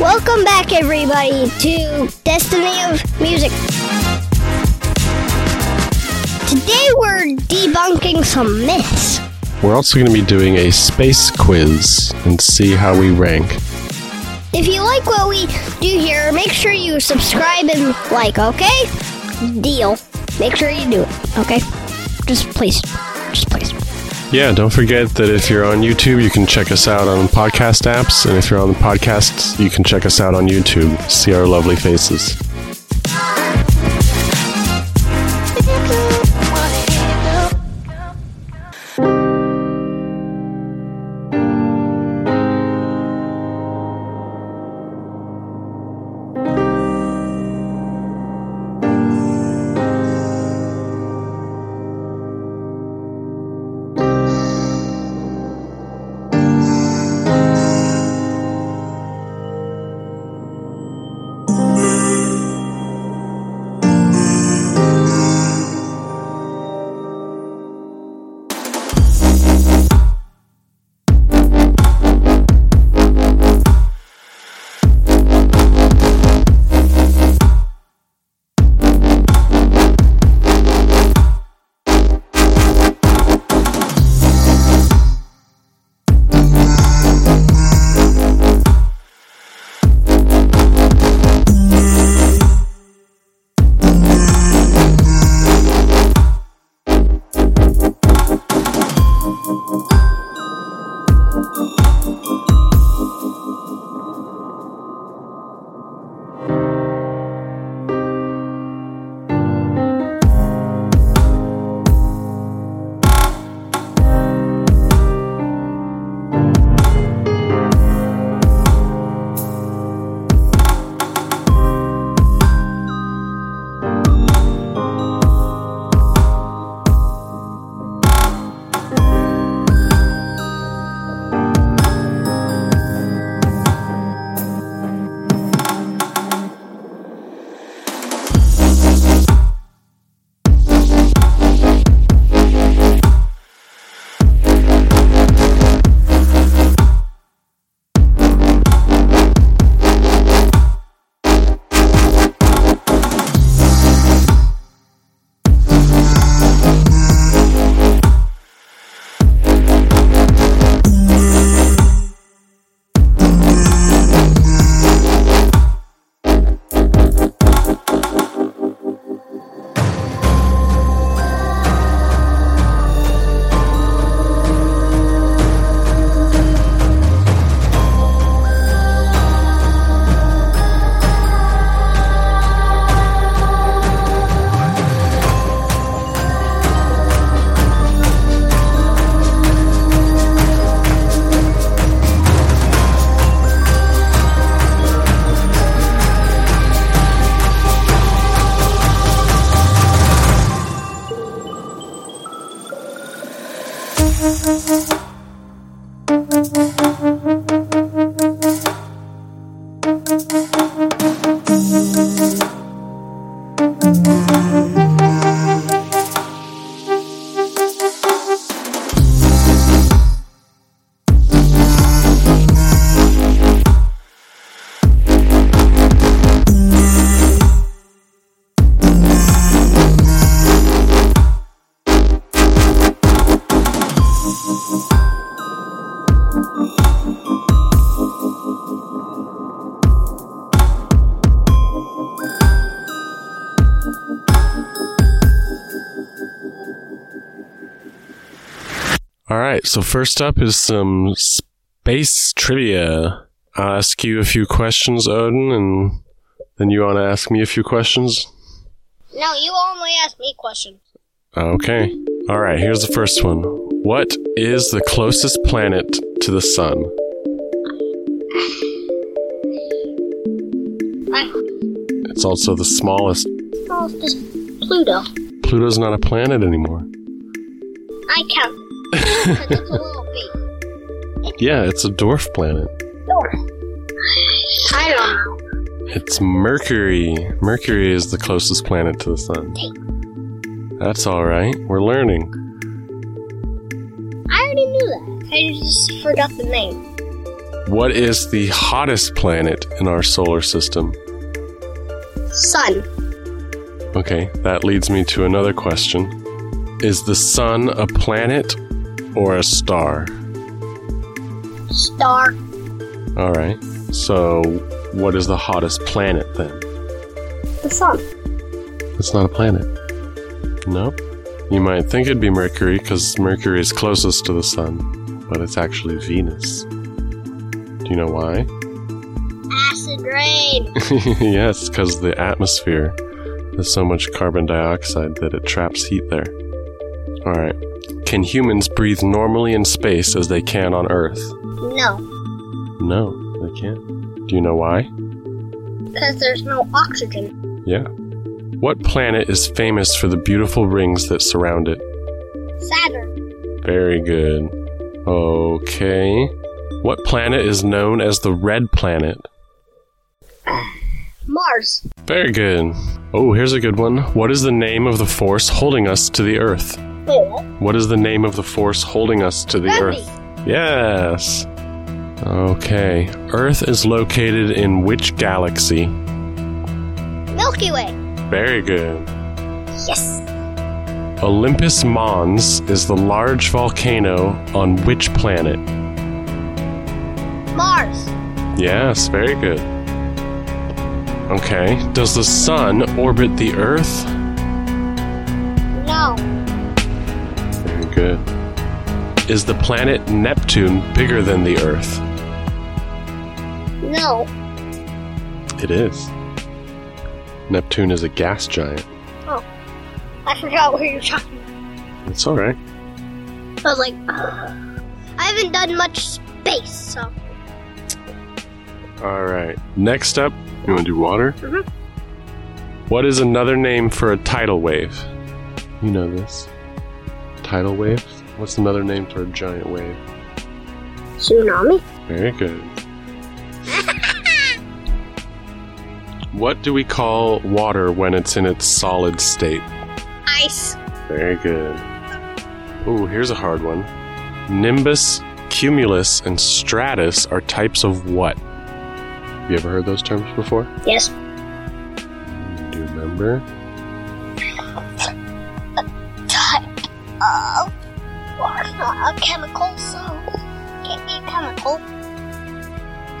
Welcome back, everybody, to Destiny of Music. Today we're debunking some myths. We're also going to be doing a space quiz and see how we rank. If you like what we do here, make sure you subscribe and like, okay? Deal. Make sure you do it, okay? Just please. Yeah, don't forget that if you're on YouTube, you can check us out on podcast apps. And if you're on the podcasts, you can check us out on YouTube. See our lovely faces. Right, so first up is some space trivia. I'll ask you a few questions, Odin, and then you want to ask me a few questions? No, you only ask me questions. Okay. All right, here's the first one. What is the closest planet to the sun? It's also the smallest. Oh, this Pluto. Pluto's not a planet anymore. I count. It. 'cause it's a little big. Yeah, it's a dwarf planet. I don't know. It's Mercury. Mercury is the closest planet to the sun. That's all right. We're learning. I already knew that. I just forgot the name. What is the hottest planet in our solar system? Sun. Okay, that leads me to another question. Is the sun a planet or a star? Star. All right. So, what is the hottest planet then? The sun. It's not a planet. No. You might think it'd be Mercury because Mercury is closest to the sun, but it's actually Venus. Do you know why? Acid rain. yes, because the atmosphere has so much carbon dioxide that it traps heat there. Alright. Can humans breathe normally in space as they can on Earth? No, No, they can't. Do you know why? because there's no oxygen. Yeah. What planet is famous for the beautiful rings that surround it? Saturn. Very good. Okay. What planet is known as the red planet? Mars. Very good. Oh, here's a good one. What is the name of the force holding us to the Earth? What is the name of the force holding us to the Gravity. Earth? Yes. Okay. Earth is located in which galaxy? Milky Way. Very good. Yes. Olympus Mons is the large volcano on which planet? Mars. Yes, very good. Okay. Does the sun orbit the Earth? Good. Is the planet Neptune bigger than the Earth? No. It is. Neptune is a gas giant. Oh. I forgot what you're talking about. It's alright. I was like, "Ugh." I haven't done much space, so. Alright. Next up, you want to do water? Mhm. What is another name for a tidal wave? You know this. Tidal wave? What's another name for a giant wave? Tsunami? Very good. What do we call water when it's in its solid state? Ice. Very good. Ooh, here's a hard one. Nimbus, cumulus, and stratus are types of what? Have you ever heard those terms before? Yes. Mm, do you remember? Not a chemical, so. Can't be a chemical.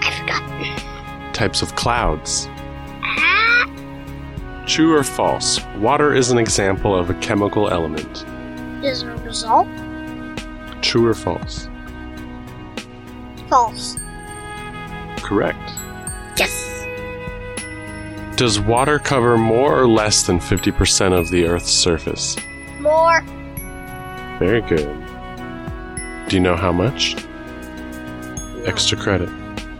I forgot. Types of clouds. Ah! True or false? Water is an example of a chemical element. Is a result True or false? false? Correct. Yes. Does water cover more or less than 50% of the Earth's surface? More. Very good. Do you know how much? Extra credit.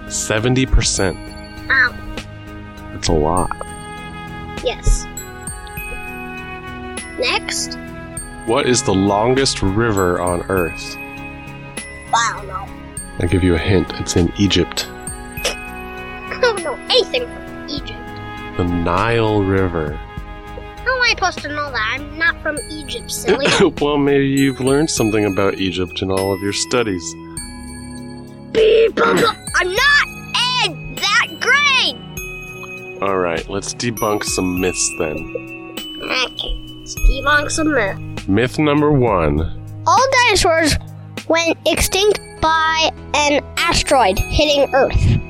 70%. Ow. That's a lot. Yes. Next. What is the longest river on Earth? Wow, no. I'll give you a hint. It's in Egypt. I don't know anything from Egypt. The Nile River. How am I supposed to know that? I'm not from Egypt, silly. well, maybe you've learned something about Egypt in all of your studies. Beep! I'm not in that grade! Alright, let's debunk some myths then. Okay, let's debunk some myth. Myth number one All dinosaurs went extinct by an asteroid hitting Earth.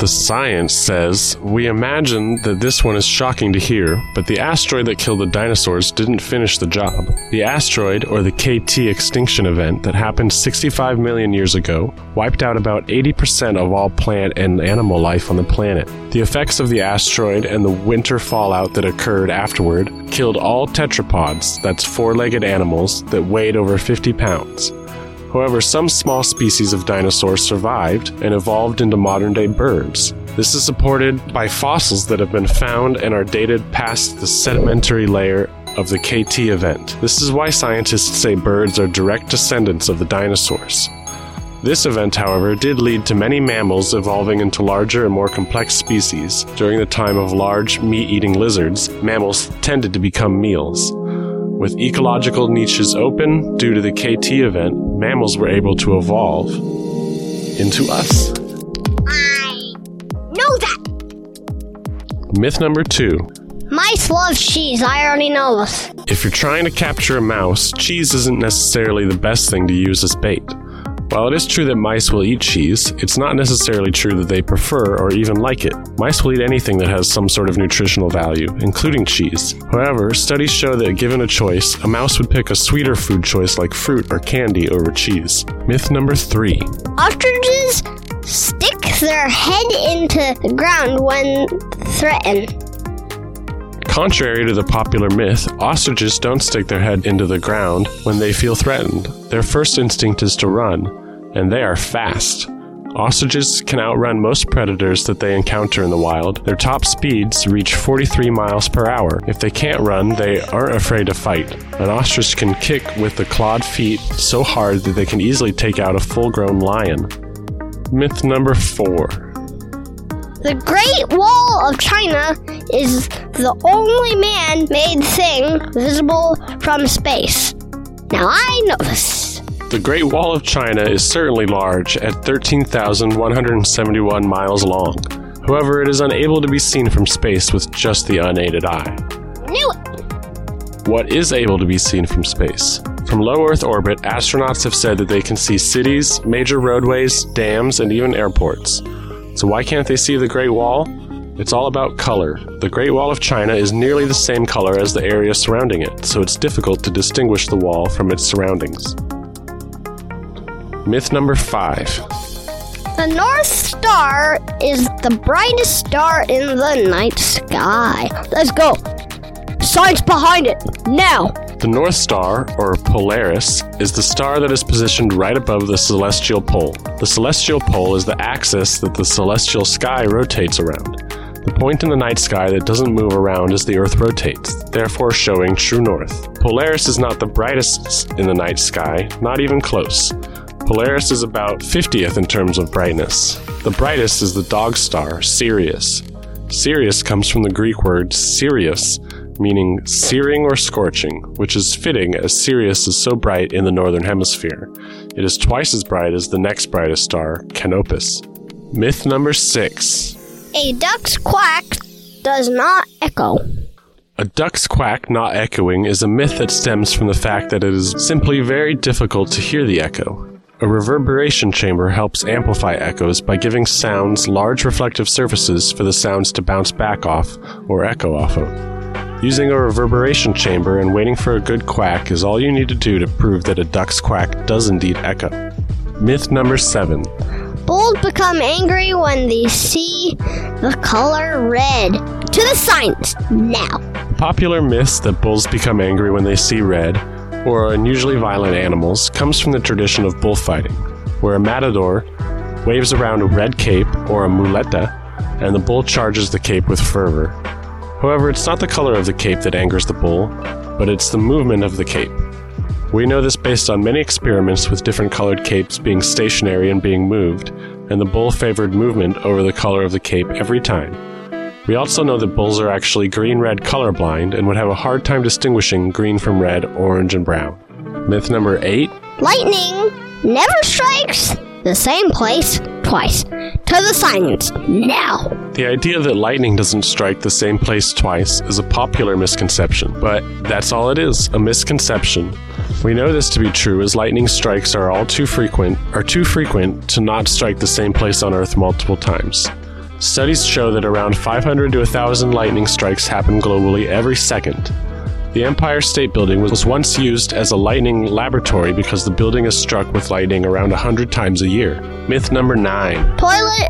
The science says we imagine that this one is shocking to hear, but the asteroid that killed the dinosaurs didn't finish the job. The asteroid, or the KT extinction event that happened 65 million years ago, wiped out about 80% of all plant and animal life on the planet. The effects of the asteroid and the winter fallout that occurred afterward killed all tetrapods, that's four legged animals, that weighed over 50 pounds. However, some small species of dinosaurs survived and evolved into modern day birds. This is supported by fossils that have been found and are dated past the sedimentary layer of the KT event. This is why scientists say birds are direct descendants of the dinosaurs. This event, however, did lead to many mammals evolving into larger and more complex species. During the time of large meat eating lizards, mammals tended to become meals. With ecological niches open due to the KT event, mammals were able to evolve. into us. I know that. Myth number two Mice love cheese. I already know this. If you're trying to capture a mouse, cheese isn't necessarily the best thing to use as bait. While it is true that mice will eat cheese, it's not necessarily true that they prefer or even like it. Mice will eat anything that has some sort of nutritional value, including cheese. However, studies show that given a choice, a mouse would pick a sweeter food choice like fruit or candy over cheese. Myth number three Ostriches stick their head into the ground when threatened. Contrary to the popular myth, ostriches don't stick their head into the ground when they feel threatened. Their first instinct is to run, and they are fast. Ostriches can outrun most predators that they encounter in the wild. Their top speeds reach 43 miles per hour. If they can't run, they aren't afraid to fight. An ostrich can kick with the clawed feet so hard that they can easily take out a full grown lion. Myth number 4 The Great Wall of China is the only man made thing visible from space. Now I know this. The Great Wall of China is certainly large at 13,171 miles long. However, it is unable to be seen from space with just the unaided eye. Knew it. What is able to be seen from space? From low Earth orbit, astronauts have said that they can see cities, major roadways, dams, and even airports. So why can't they see the Great Wall? It's all about color. The Great Wall of China is nearly the same color as the area surrounding it, so it's difficult to distinguish the wall from its surroundings. Myth number 5. The North Star is the brightest star in the night sky. Let's go. Science behind it. Now. The North Star, or Polaris, is the star that is positioned right above the celestial pole. The celestial pole is the axis that the celestial sky rotates around. The point in the night sky that doesn't move around as the Earth rotates, therefore showing true north. Polaris is not the brightest in the night sky, not even close. Polaris is about 50th in terms of brightness. The brightest is the dog star, Sirius. Sirius comes from the Greek word Sirius, meaning searing or scorching, which is fitting as Sirius is so bright in the northern hemisphere. It is twice as bright as the next brightest star, Canopus. Myth number 6. A duck's quack does not echo. A duck's quack not echoing is a myth that stems from the fact that it is simply very difficult to hear the echo. A reverberation chamber helps amplify echoes by giving sounds large reflective surfaces for the sounds to bounce back off or echo off of. Using a reverberation chamber and waiting for a good quack is all you need to do to prove that a duck's quack does indeed echo. Myth number 7. Bulls become angry when they see the color red. To the science now. Popular myths that bulls become angry when they see red, or unusually violent animals, comes from the tradition of bullfighting, where a matador waves around a red cape or a muleta, and the bull charges the cape with fervor. However, it's not the color of the cape that angers the bull, but it's the movement of the cape. We know this based on many experiments with different colored capes being stationary and being moved, and the bull favored movement over the color of the cape every time. We also know that bulls are actually green red colorblind and would have a hard time distinguishing green from red, orange, and brown. Myth number 8 Lightning never strikes the same place twice. To the science now. The idea that lightning doesn't strike the same place twice is a popular misconception, but that's all it is a misconception. We know this to be true as lightning strikes are all too frequent, are too frequent to not strike the same place on Earth multiple times. Studies show that around 500 to 1,000 lightning strikes happen globally every second. The Empire State Building was once used as a lightning laboratory because the building is struck with lightning around 100 times a year. Myth number 9. Toilet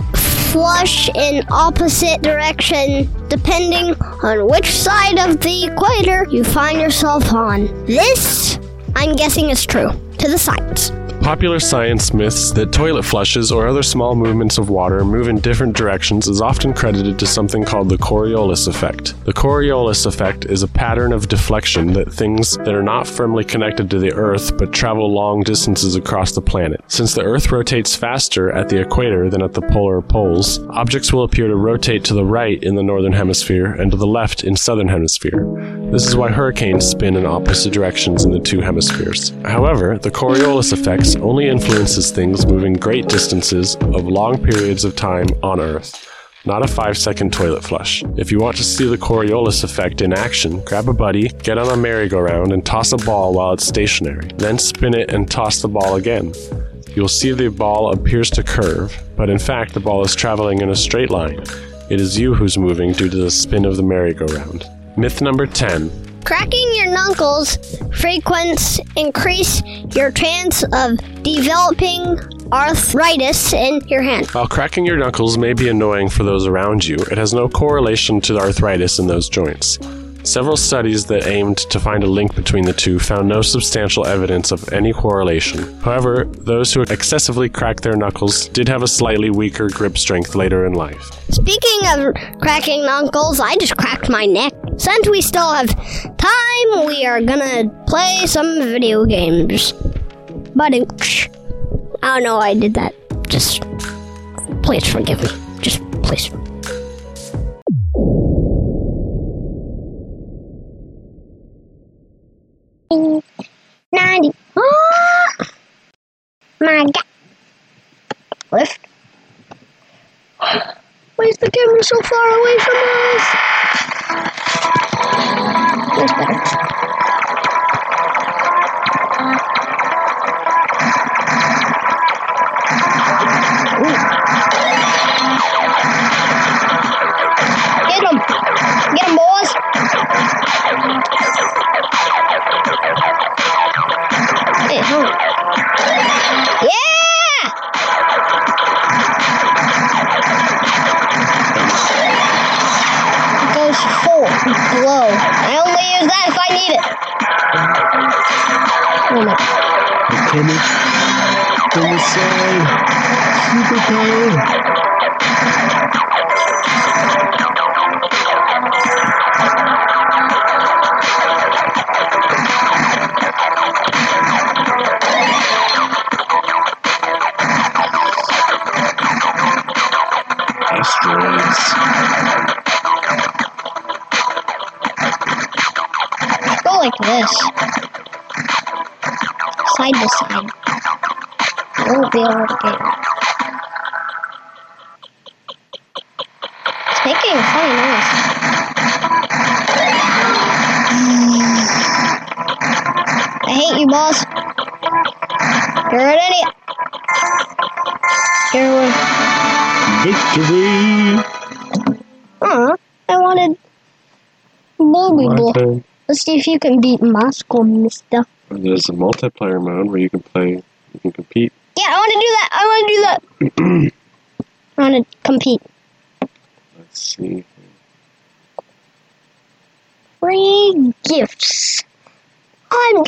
flush in opposite direction depending on which side of the equator you find yourself on. This, I'm guessing, is true. To the science. Popular science myths that toilet flushes or other small movements of water move in different directions is often credited to something called the Coriolis effect. The Coriolis effect is a pattern of deflection that things that are not firmly connected to the Earth but travel long distances across the planet. Since the Earth rotates faster at the equator than at the polar poles, objects will appear to rotate to the right in the northern hemisphere and to the left in southern hemisphere. This is why hurricanes spin in opposite directions in the two hemispheres. However, the Coriolis effects only influences things moving great distances of long periods of time on Earth not a 5 second toilet flush. If you want to see the Coriolis effect in action, grab a buddy, get on a merry-go-round, and toss a ball while it's stationary. Then spin it and toss the ball again. You'll see the ball appears to curve, but in fact the ball is traveling in a straight line. It is you who's moving due to the spin of the merry-go-round. Myth number 10. Cracking your knuckles frequents increase your chance of developing arthritis in your hand. While cracking your knuckles may be annoying for those around you, it has no correlation to arthritis in those joints. Several studies that aimed to find a link between the two found no substantial evidence of any correlation. However, those who excessively cracked their knuckles did have a slightly weaker grip strength later in life. Speaking of cracking knuckles, I just cracked my neck. Since we still have time, we are gonna play some video games. But I don't know I did that. Just please forgive me. Just please. Ninety. Oh, my God. Lift. Why is the camera so far away from us? That's better. Side to side. I won't be able to get it. It's making a funny noise. I hate you, boss. You're an idiot. You're Victory! Aw, I wanted Bull. Let's see if you can beat Moscow, mister. There's a multiplayer mode where you can play, you can compete. Yeah, I want to do that. I want to do that. I want to compete. Let's see. Free gifts. I'm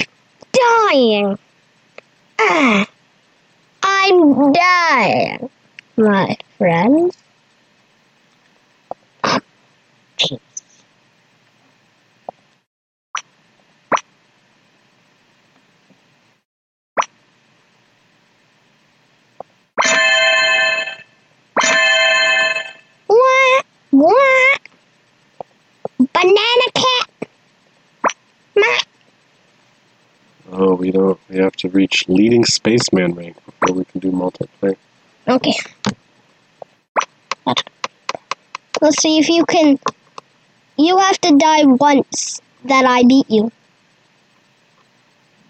dying. Ah, I'm dying, my friends. We don't. We have to reach leading spaceman rank before we can do multiplayer. Okay. Let's see if you can. You have to die once that I beat you.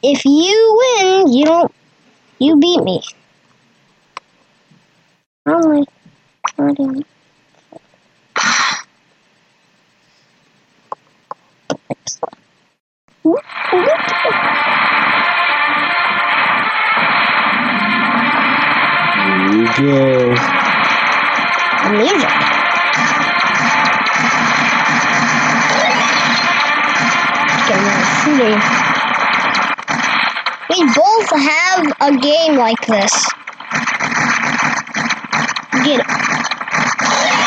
If you win, you don't. You beat me. Oh my. Go. Music. We both have a game like this. Get it.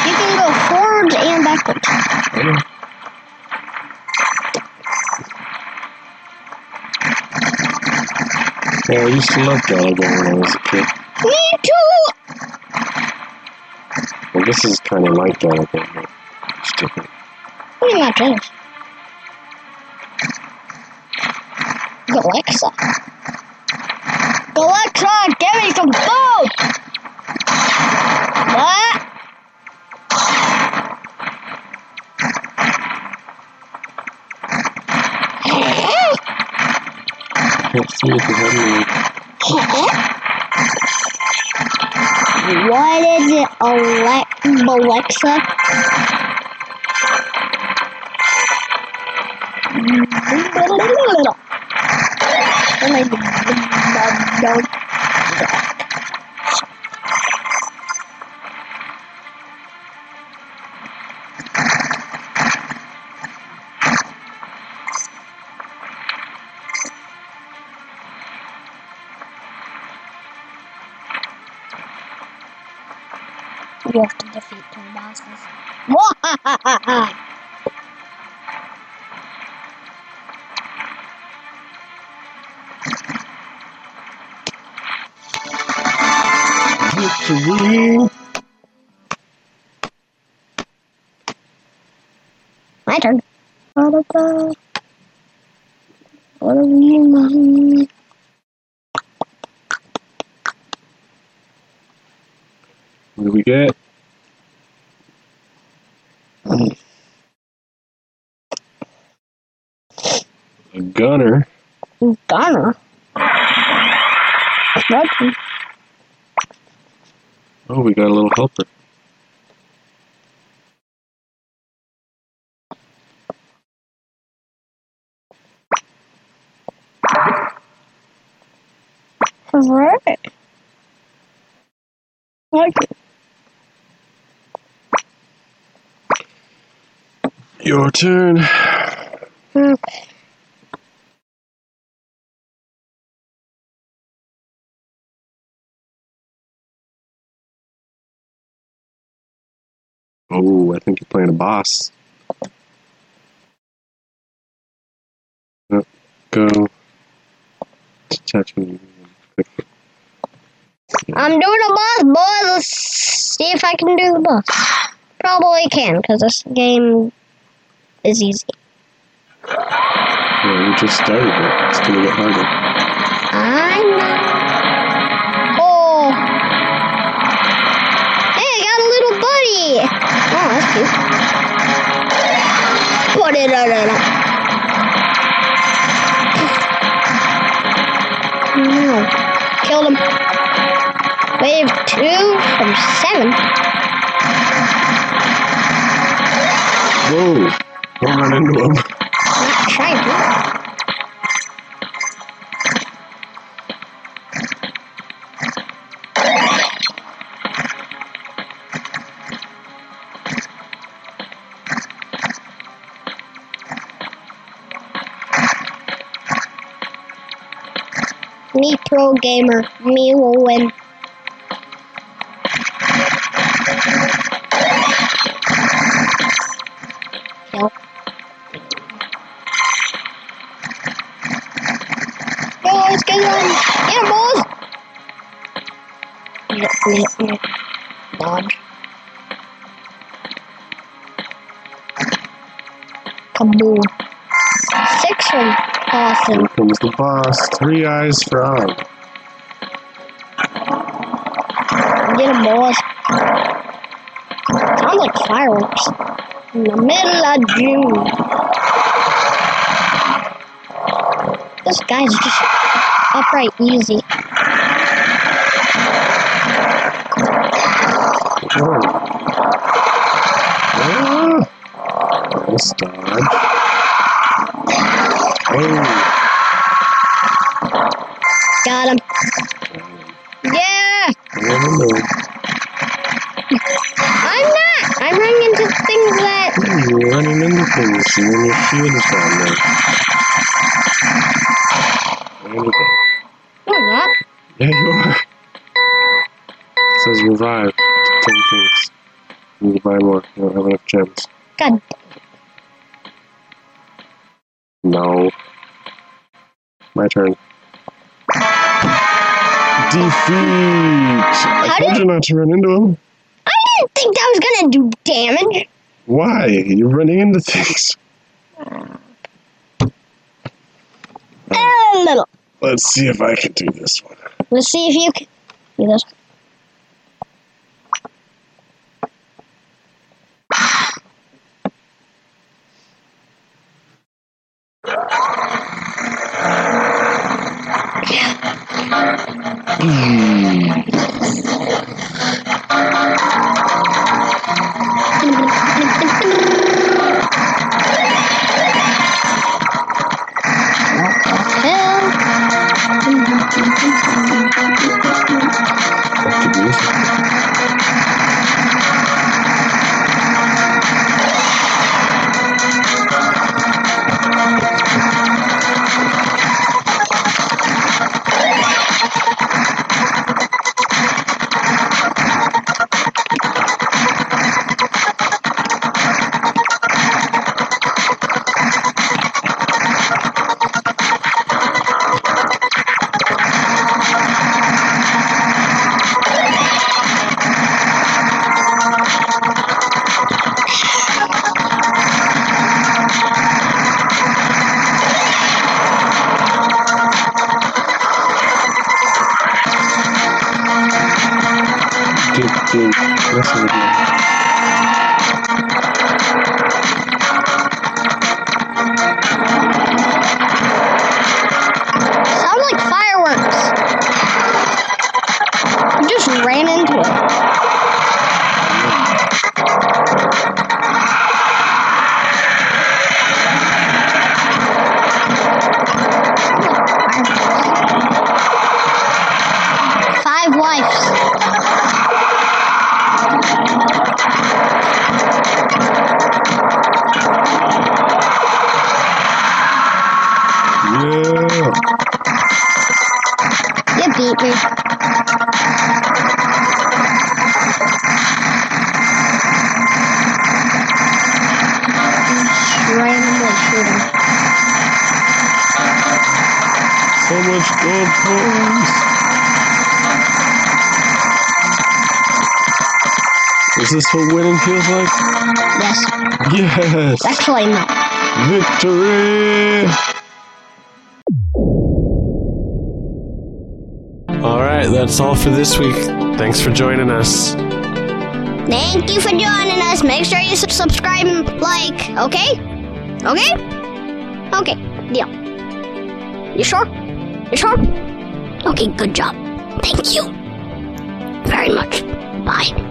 You can go forward and backwards. Yeah, I used to love Galaga when I was a kid. Me too! Well, this is kind of like that, but it's different. What do you not? Alexa. Alexa, give me some food! What? Can't see if you have any. What is it, Ale- Alexa? Oh you My turn. What mean? What do we get? A. Gunner. Oh, we got a little helper. Right. What? Your turn. Oh, I think you're playing a boss. Go. Touch me. I'm doing a boss, boy. Let's see if I can do the boss. Probably can, because this game is easy. Yeah, we just started it. It's gonna get harder. I know. Oh. Hey, I got a little buddy. Oh, that's. Put it on it. No. Killed him. Wave two from seven. Whoa! Don't run into him. Pro gamer, me will win. Kill. Guys, get him, nyeh, nyeh. Dodge. Kaboom. Six Here comes the boss. Three eyes frog. Get him, boys. Sounds like fireworks. In the middle of June. This guy's just upright easy. Whoa. Ah! Nice dodge. Oh, Got him. Yeah! hello. I'm not! I'm running into things that. You're running into things and then your shield is gone there. There you go. No, I'm not. Yeah, you are. It says revive. Ten things. You need to buy more. You don't have enough gems. God. No. My turn. Defeat! I How told did- you not to run into him. I didn't think that was gonna do damage. Why? You're running into things. A little. Let's see if I can do this one. Let's see if you can do this. Mm. Dude, listen to me. So much gold coins. Is this what winning feels like? Yes. Yes! Actually, no. Victory! Alright, that's all for this week. Thanks for joining us. Thank you for joining us. Make sure you subscribe and like, okay? Okay? Okay, deal. You sure? You sure? Okay, good job. Thank you very much. Bye.